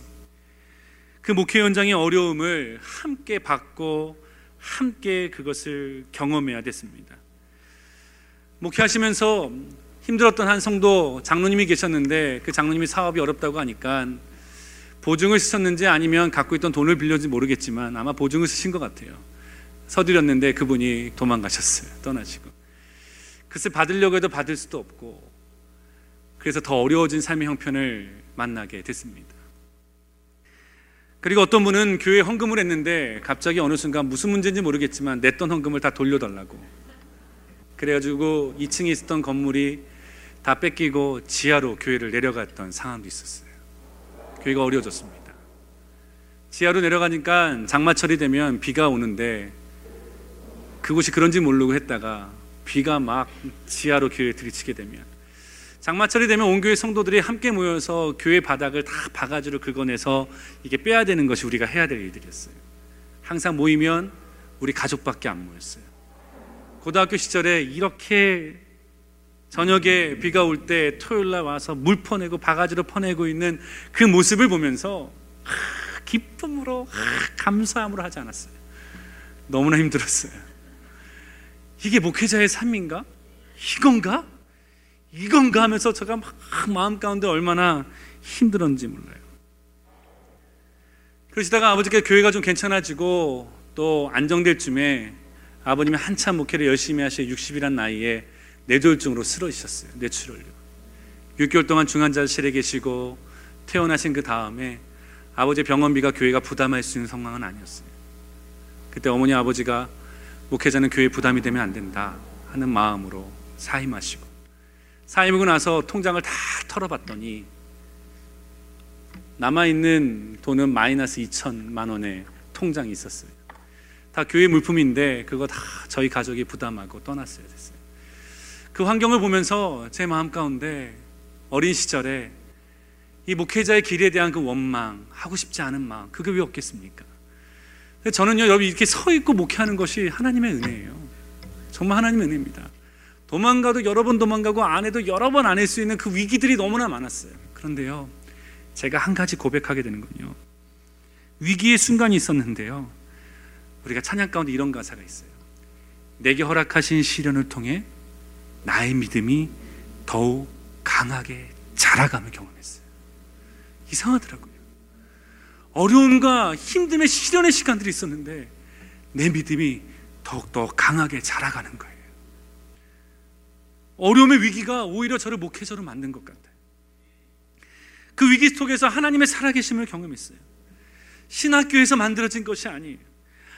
그 목회 현장의 어려움을 함께 받고 함께 그것을 경험해야 됐습니다. 목회하시면서 힘들었던 한 성도 장로님이 계셨는데 그 장로님이 사업이 어렵다고 하니까 보증을 쓰셨는지 아니면 갖고 있던 돈을 빌려지 모르겠지만 아마 보증을 쓰신 것 같아요. 서드렸는데 그분이 도망가셨어요. 떠나시고. 글쎄 받으려고 해도 받을 수도 없고 그래서 더 어려워진 삶의 형편을 만나게 됐습니다. 그리고 어떤 분은 교회에 헌금을 했는데 갑자기 어느 순간 무슨 문제인지 모르겠지만 냈던 헌금을 다 돌려달라고. 그래가지고 2층에 있었던 건물이 다 뺏기고 지하로 교회를 내려갔던 상황도 있었어요. 교회가 어려워졌습니다. 지하로 내려가니까 장마철이 되면 비가 오는데 그곳이 그런지 모르고 했다가 비가 막 지하로 교회에 들이치게 되면 장마철이 되면 온 교회 성도들이 함께 모여서 교회 바닥을 다 바가지로 긁어내서 이게 빼야 되는 것이 우리가 해야 될 일들이었어요. 항상 모이면 우리 가족밖에 안 모였어요. 고등학교 시절에 이렇게 저녁에 비가 올 때 토요일 날 와서 물 퍼내고 바가지로 퍼내고 있는 그 모습을 보면서 하, 기쁨으로 하, 감사함으로 하지 않았어요. 너무나 힘들었어요. 이게 목회자의 삶인가? 이건가? 이건가 하면서 제가 막 마음 가운데 얼마나 힘들었는지 몰라요. 그러시다가 아버지께 교회가 좀 괜찮아지고 또 안정될 쯤에 아버님이 한참 목회를 열심히 하시어 60이란 나이에 뇌졸중으로 쓰러지셨어요. 뇌출혈로. 6개월 동안 중환자실에 계시고 퇴원하신 그 다음에 아버지 병원비가 교회가 부담할 수 있는 상황은 아니었어요. 그때 어머니 아버지가 목회자는 교회 부담이 되면 안 된다 하는 마음으로 사임하시고 사임하고 나서 통장을 다 털어봤더니 남아있는 돈은 마이너스 2천만 원의 통장이 있었어요. 다 교회 물품인데 그거 다 저희 가족이 부담하고 떠났어야 됐어요. 그 환경을 보면서 제 마음 가운데 어린 시절에 이 목회자의 길에 대한 그 원망, 하고 싶지 않은 마음, 그게 왜 없겠습니까? 저는요, 여러분 이렇게 서 있고 목회하는 것이 하나님의 은혜예요. 정말 하나님의 은혜입니다. 도망가도 여러 번 도망가고 안 해도 여러 번 안 할 수 있는 그 위기들이 너무나 많았어요. 그런데요, 제가 한 가지 고백하게 되는 건요. 위기의 순간이 있었는데요. 우리가 찬양 가운데 이런 가사가 있어요. 내게 허락하신 시련을 통해 나의 믿음이 더욱 강하게 자라감을 경험했어요. 이상하더라고요. 어려움과 힘듦의 시련의 시간들이 있었는데 내 믿음이 더욱더 강하게 자라가는 거예요. 어려움의 위기가 오히려 저를 목회자로 만든 것 같아요. 그 위기 속에서 하나님의 살아계심을 경험했어요. 신학교에서 만들어진 것이 아니에요.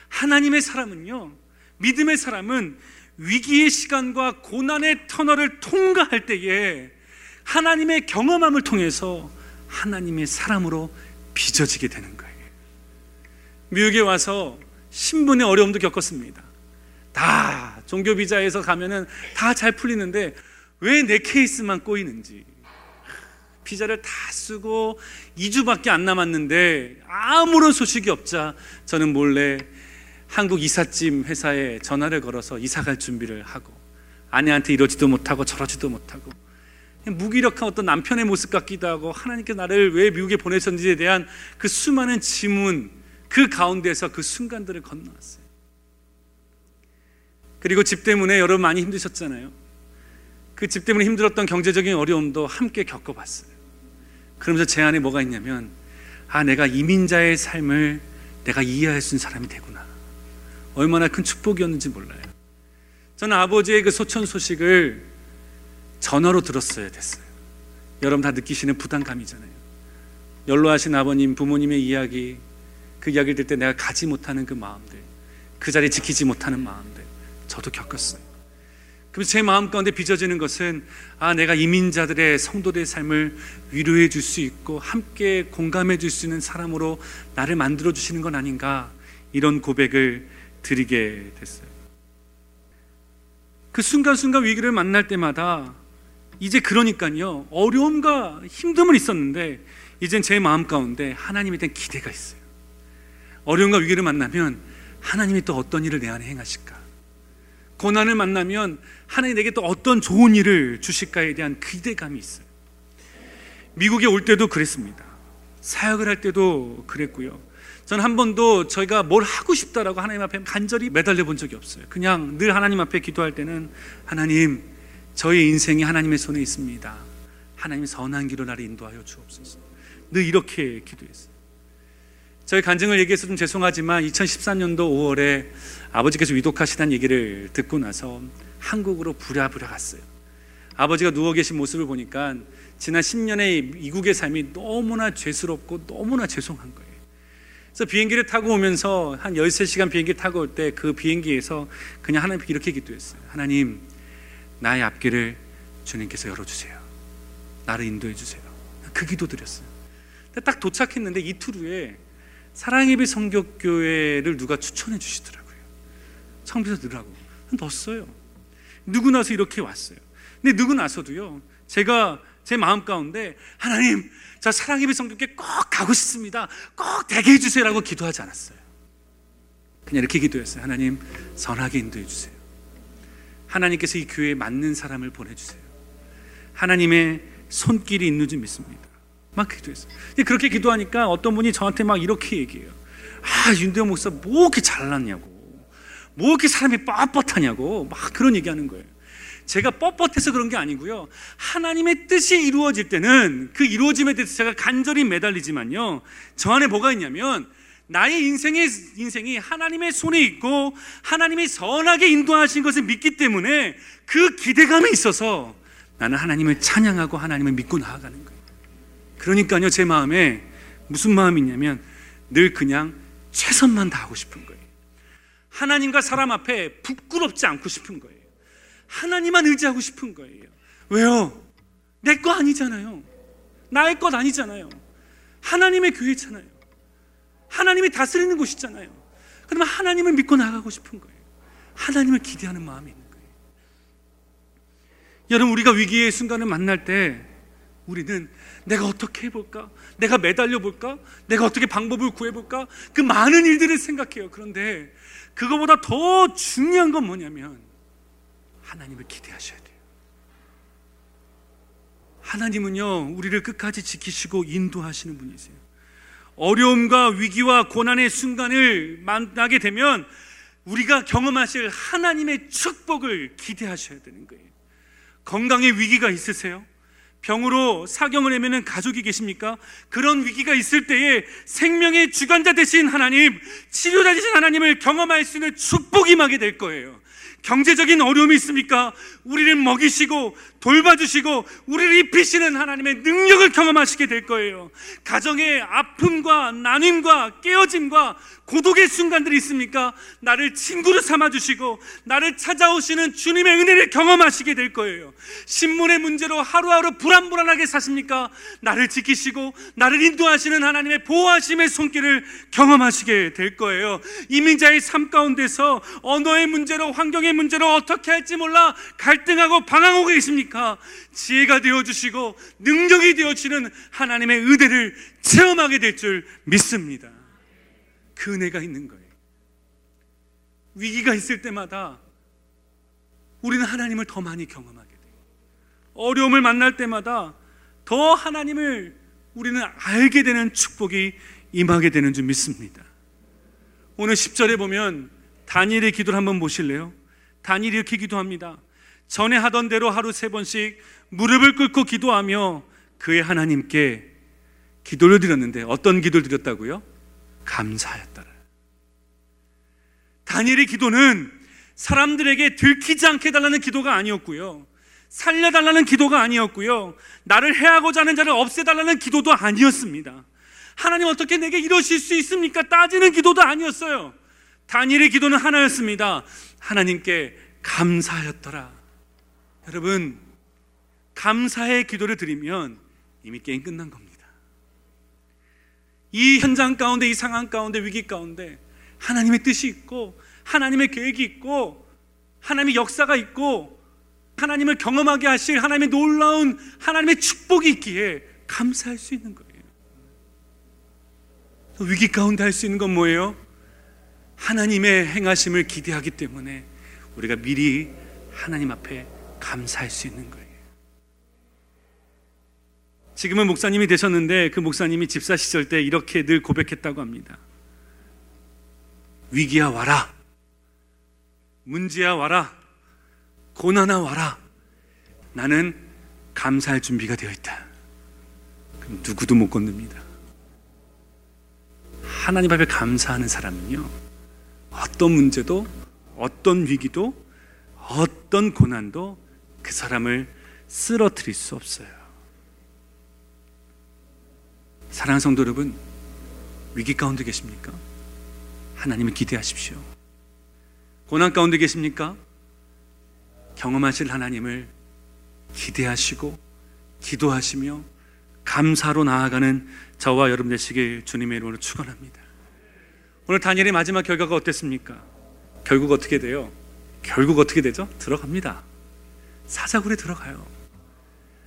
하나님의 사람은요, 믿음의 사람은 위기의 시간과 고난의 터널을 통과할 때에 하나님의 경험함을 통해서 하나님의 사람으로 빚어지게 되는 거예요. 미국에 와서 신분의 어려움도 겪었습니다. 다 종교 비자에서 가면은 다 잘 풀리는데 왜 내 케이스만 꼬이는지. 비자를 다 쓰고 2주밖에 안 남았는데 아무런 소식이 없자 저는 몰래 한국 이삿짐 회사에 전화를 걸어서 이사 갈 준비를 하고 아내한테 이러지도 못하고 저러지도 못하고 무기력한 어떤 남편의 모습 같기도 하고 하나님께 나를 왜 미국에 보내셨는지에 대한 그 수많은 지문 그 가운데서 그 순간들을 건너왔어요. 그리고 집 때문에 여러분 많이 힘드셨잖아요. 그 집 때문에 힘들었던 경제적인 어려움도 함께 겪어봤어요. 그러면서 제 안에 뭐가 있냐면 아 내가 이민자의 삶을 내가 이해할 수 있는 사람이 되구나. 얼마나 큰 축복이었는지 몰라요. 저는 아버지의 그 소천 소식을 전화로 들었어야 됐어요. 여러분 다 느끼시는 부담감이잖아요. 연로하신 아버님, 부모님의 이야기, 그 이야기를 들을 때 내가 가지 못하는 그 마음들, 그 자리 지키지 못하는 마음들, 저도 겪었어요. 그래서 제 마음 가운데 빚어지는 것은 아 내가 이민자들의 성도들의 삶을 위로해 줄 수 있고 함께 공감해 줄 수 있는 사람으로 나를 만들어 주시는 건 아닌가 이런 고백을 드리게 됐어요. 그 순간순간 위기를 만날 때마다 이제 그러니까요 어려움과 힘듦은 있었는데 이젠 제 마음 가운데 하나님에 대한 기대가 있어요. 어려움과 위기를 만나면 하나님이 또 어떤 일을 내 안에 행하실까? 고난을 만나면 하나님 내게 또 어떤 좋은 일을 주실까에 대한 기대감이 있어요. 미국에 올 때도 그랬습니다. 사역을 할 때도 그랬고요. 저는 한 번도 저희가 뭘 하고 싶다라고 하나님 앞에 간절히 매달려 본 적이 없어요. 그냥 늘 하나님 앞에 기도할 때는 하나님, 저의 인생이 하나님의 손에 있습니다. 하나님 선한 길로 나를 인도하여 주옵소서. 늘 이렇게 기도했어요. 저희 간증을 얘기해서 좀 죄송하지만 2013년도 5월에 아버지께서 위독하시다는 얘기를 듣고 나서 한국으로 부랴부랴 갔어요. 아버지가 누워 계신 모습을 보니까 지난 10년의 이국의 삶이 너무나 죄스럽고 너무나 죄송한 거예요. 그래서 비행기를 타고 오면서 한 13시간 비행기 타고 올 때 그 비행기에서 그냥 하나님께 이렇게 기도했어요. 하나님, 나의 앞길을 주님께서 열어주세요. 나를 인도해 주세요. 그 기도 드렸어요. 딱 도착했는데 이틀 후에 사랑예비 성격교회를 누가 추천해 주시더라고요. 청비서 넣으라고. 넣었어요. 누구 나서 이렇게 왔어요. 근데 누구 나서도요, 제가 제 마음 가운데 하나님, 저 사랑예비 성격교회 꼭 가고 싶습니다. 꼭 되게 해주세요라고 기도하지 않았어요. 그냥 이렇게 기도했어요. 하나님, 선하게 인도해 주세요. 하나님께서 이 교회에 맞는 사람을 보내주세요. 하나님의 손길이 있는 줄 믿습니다. 막 기도했어요. 그렇게 기도하니까 어떤 분이 저한테 막 이렇게 얘기해요. 아, 윤대영 목사 뭐 이렇게 잘났냐고. 뭐 이렇게 사람이 뻣뻣하냐고. 막 그런 얘기 하는 거예요. 제가 뻣뻣해서 그런 게 아니고요. 하나님의 뜻이 이루어질 때는 그 이루어짐에 대해서 제가 간절히 매달리지만요. 저 안에 뭐가 있냐면 나의 인생의 인생이 하나님의 손에 있고 하나님이 선하게 인도하신 것을 믿기 때문에 그 기대감이 있어서 나는 하나님을 찬양하고 하나님을 믿고 나아가는 거예요. 그러니까요, 제 마음에 무슨 마음이 있냐면 늘 그냥 최선만 다하고 싶은 거예요. 하나님과 사람 앞에 부끄럽지 않고 싶은 거예요. 하나님만 의지하고 싶은 거예요. 왜요? 내 거 아니잖아요. 나의 것 아니잖아요. 하나님의 교회잖아요. 하나님이 다스리는 곳이잖아요. 그러면 하나님을 믿고 나가고 싶은 거예요. 하나님을 기대하는 마음이 있는 거예요. 여러분, 우리가 위기의 순간을 만날 때 우리는 내가 어떻게 해볼까? 내가 매달려 볼까? 내가 어떻게 방법을 구해볼까? 그 많은 일들을 생각해요. 그런데 그거보다 더 중요한 건 뭐냐면 하나님을 기대하셔야 돼요. 하나님은요, 우리를 끝까지 지키시고 인도하시는 분이세요. 어려움과 위기와 고난의 순간을 만나게 되면 우리가 경험하실 하나님의 축복을 기대하셔야 되는 거예요. 건강의 위기가 있으세요? 병으로 사경을 헤매는 가족이 계십니까? 그런 위기가 있을 때에 생명의 주관자 되신 하나님, 치료자 되신 하나님을 경험할 수 있는 축복이 임하게 될 거예요. 경제적인 어려움이 있습니까? 우리를 먹이시고 돌봐주시고 우리를 입히시는 하나님의 능력을 경험하시게 될 거예요. 가정의 아픔과 나눔과 깨어짐과 고독의 순간들이 있습니까? 나를 친구로 삼아주시고 나를 찾아오시는 주님의 은혜를 경험하시게 될 거예요. 신문의 문제로 하루하루 불안불안하게 사십니까? 나를 지키시고 나를 인도하시는 하나님의 보호하심의 손길을 경험하시게 될 거예요. 이민자의 삶 가운데서 언어의 문제로 환경의 문제로 어떻게 할지 몰라 갈 등하고 방황하고 계십니까? 지혜가 되어주시고 능력이 되어주시는 하나님의 은혜를 체험하게 될 줄 믿습니다. 그 은혜가 있는 거예요. 위기가 있을 때마다 우리는 하나님을 더 많이 경험하게 돼요. 어려움을 만날 때마다 더 하나님을 우리는 알게 되는 축복이 임하게 되는 줄 믿습니다. 오늘 10절에 보면 다니엘의 기도를 한번 보실래요? 다니엘이 이렇게 기도합니다. 전에 하던 대로 하루 세 번씩 무릎을 꿇고 기도하며 그의 하나님께 기도를 드렸는데 어떤 기도를 드렸다고요? 감사하였더라. 다니엘의 기도는 사람들에게 들키지 않게 달라는 기도가 아니었고요. 살려달라는 기도가 아니었고요. 나를 해하고자 하는 자를 없애달라는 기도도 아니었습니다. 하나님 어떻게 내게 이러실 수 있습니까? 따지는 기도도 아니었어요. 다니엘의 기도는 하나였습니다. 하나님께 감사하였더라. 여러분, 감사의 기도를 드리면 이미 게임 끝난 겁니다. 이 현장 가운데, 이 상황 가운데, 위기 가운데 하나님의 뜻이 있고, 하나님의 계획이 있고, 하나님의 역사가 있고, 하나님을 경험하게 하실 하나님의 놀라운 하나님의 축복이 있기에 감사할 수 있는 거예요. 위기 가운데 할 수 있는 건 뭐예요? 하나님의 행하심을 기대하기 때문에 우리가 미리 하나님 앞에 감사할 수 있는 거예요. 지금은 목사님이 되셨는데 그 목사님이 집사 시절 때 이렇게 늘 고백했다고 합니다. 위기야 와라. 문제야 와라. 고난아 와라. 나는 감사할 준비가 되어 있다. 그럼 누구도 못 건듭니다. 하나님 앞에 감사하는 사람은요, 어떤 문제도, 어떤 위기도, 어떤 고난도 그 사람을 쓰러뜨릴 수 없어요. 사랑하는 성도 여러분, 위기 가운데 계십니까? 하나님을 기대하십시오. 고난 가운데 계십니까? 경험하실 하나님을 기대하시고 기도하시며 감사로 나아가는 저와 여러분 되시길 주님의 이름으로 축원합니다. 오늘 다니엘의 마지막 결과가 어땠습니까? 결국 어떻게 돼요? 결국 어떻게 되죠? 들어갑니다. 사자굴에 들어가요.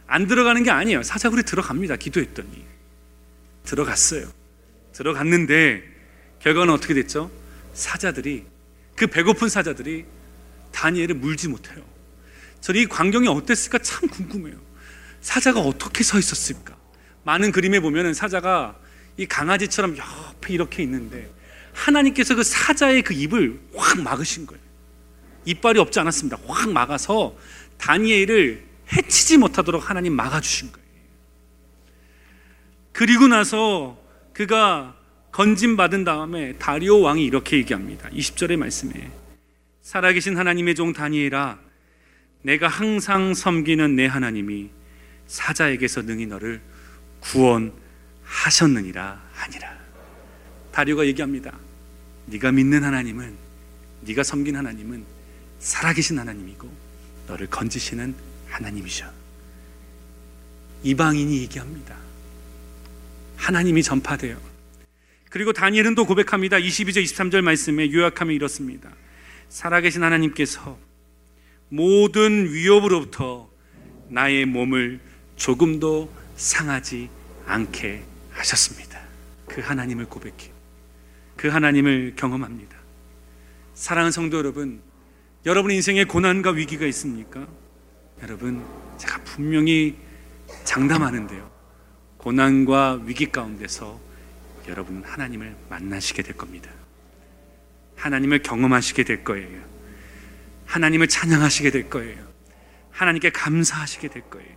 안 들어가는 게 아니에요. 사자굴에 들어갑니다. 기도했더니. 들어갔어요. 들어갔는데 결과는 어떻게 됐죠? 사자들이 그 배고픈 사자들이 다니엘을 물지 못해요. 저는 이 광경이 어땠을까 참 궁금해요. 사자가 어떻게 서 있었을까? 많은 그림에 보면은 사자가 이 강아지처럼 옆에 이렇게 있는데 하나님께서 그 사자의 그 입을 확 막으신 거예요. 이빨이 없지 않았습니다. 확 막아서 다니엘을 해치지 못하도록 하나님 막아주신 거예요. 그리고 나서 그가 건진받은 다음에 다리오 왕이 이렇게 얘기합니다. 20절의 말씀에 살아계신 하나님의 종 다니엘아 내가 항상 섬기는 내 하나님이 사자에게서 능히 너를 구원하셨느니라 하니라. 다리오가 얘기합니다. 네가 믿는 하나님은 네가 섬긴 하나님은 살아계신 하나님이고 너를 건지시는 하나님이셔. 이방인이 얘기합니다. 하나님이 전파돼요. 그리고 다니엘은 또 고백합니다. 22절 23절 말씀에 요약하면 이렇습니다. 살아계신 하나님께서 모든 위협으로부터 나의 몸을 조금도 상하지 않게 하셨습니다. 그 하나님을 고백해요. 그 하나님을 경험합니다. 사랑하는 성도 여러분, 여러분 인생에 고난과 위기가 있습니까? 여러분, 제가 분명히 장담하는데요. 고난과 위기 가운데서 여러분 하나님을 만나시게 될 겁니다. 하나님을 경험하시게 될 거예요. 하나님을 찬양하시게 될 거예요. 하나님께 감사하시게 될 거예요.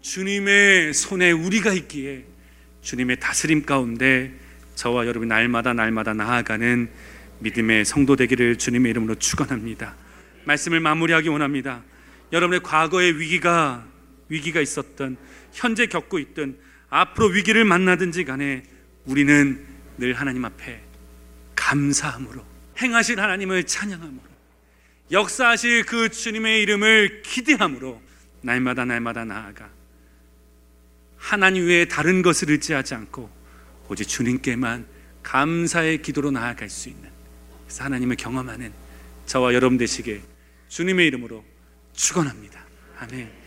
주님의 손에 우리가 있기에 주님의 다스림 가운데 저와 여러분 날마다 날마다 나아가는 믿음의 성도 되기를 주님의 이름으로 축원합니다. 말씀을 마무리하기 원합니다. 여러분의 과거의 위기가 위기가 있었던 현재 겪고 있던 앞으로 위기를 만나든지 간에 우리는 늘 하나님 앞에 감사함으로 행하실 하나님을 찬양함으로 역사하실 그 주님의 이름을 기대함으로 날마다 날마다 나아가 하나님 외에 다른 것을 의지하지 않고 오직 주님께만 감사의 기도로 나아갈 수 있는 하나님을 경험하는 저와 여러분 되시게 주님의 이름으로 축원합니다. 아멘.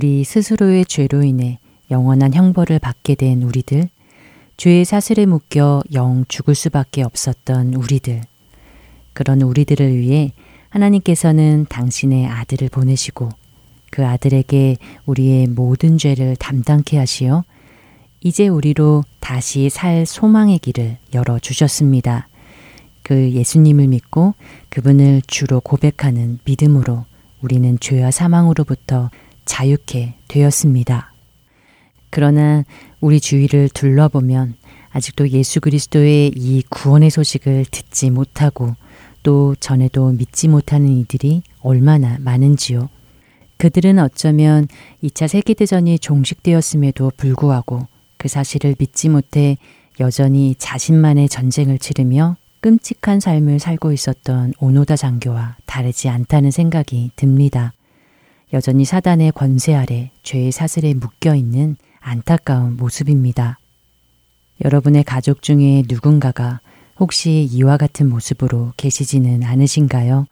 우리 스스로의 죄로 인해 영원한 형벌을 받게 된 우리들, 죄의 사슬에 묶여 영 죽을 수밖에 없었던 우리들, 그런 우리들을 위해 하나님께서는 당신의 아들을 보내시고 그 아들에게 우리의 모든 죄를 담당케 하시어 이제 우리로 다시 살 소망의 길을 열어주셨습니다. 그 예수님을 믿고 그분을 주로 고백하는 믿음으로 우리는 죄와 사망으로부터 자유케 되었습니다. 그러나 우리 주위를 둘러보면 아직도 예수 그리스도의 이 구원의 소식을 듣지 못하고 또 전에도 믿지 못하는 이들이 얼마나 많은지요. 그들은 어쩌면 2차 세계대전이 종식되었음에도 불구하고 그 사실을 믿지 못해 여전히 자신만의 전쟁을 치르며 끔찍한 삶을 살고 있었던 오노다 장교와 다르지 않다는 생각이 듭니다. 여전히 사단의 권세 아래 죄의 사슬에 묶여 있는 안타까운 모습입니다. 여러분의 가족 중에 누군가가 혹시 이와 같은 모습으로 계시지는 않으신가요?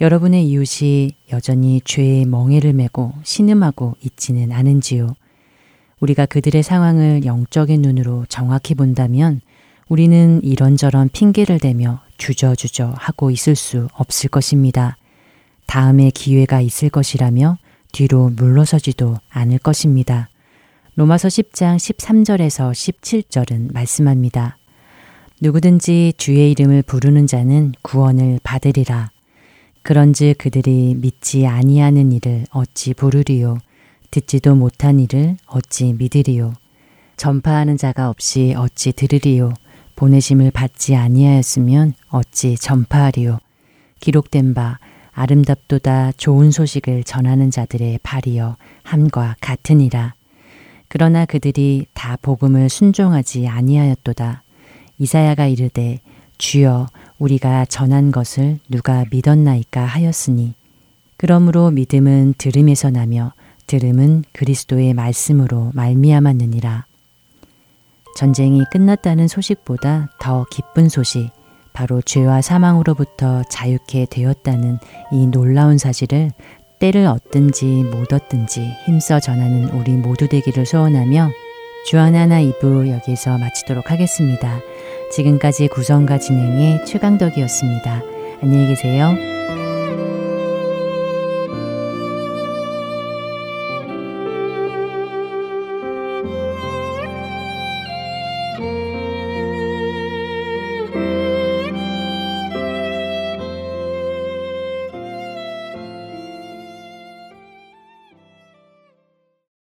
여러분의 이웃이 여전히 죄의 멍에를 메고 신음하고 있지는 않은지요? 우리가 그들의 상황을 영적인 눈으로 정확히 본다면 우리는 이런저런 핑계를 대며 주저주저 하고 있을 수 없을 것입니다. 다음에 기회가 있을 것이라며 뒤로 물러서지도 않을 것입니다. 로마서 10장 13절에서 17절은 말씀합니다. 누구든지 주의 이름을 부르는 자는 구원을 받으리라. 그런즉 그들이 믿지 아니하는 일을 어찌 부르리요 듣지도 못한 일을 어찌 믿으리요 전파하는 자가 없이 어찌 들으리요 보내심을 받지 아니하였으면 어찌 전파하리요 기록된 바 아름답도다 좋은 소식을 전하는 자들의 발이여 함과 같으니라. 그러나 그들이 다 복음을 순종하지 아니하였도다. 이사야가 이르되 주여 우리가 전한 것을 누가 믿었나이까 하였으니. 그러므로 믿음은 들음에서 나며 들음은 그리스도의 말씀으로 말미암았느니라. 전쟁이 끝났다는 소식보다 더 기쁜 소식 바로 죄와 사망으로부터 자유케 되었다는 이 놀라운 사실을 때를 얻든지 못 얻든지 힘써 전하는 우리 모두 되기를 소원하며 주안하나 2부 여기서 마치도록 하겠습니다. 지금까지 구성과 진행의 최강덕이었습니다. 안녕히 계세요.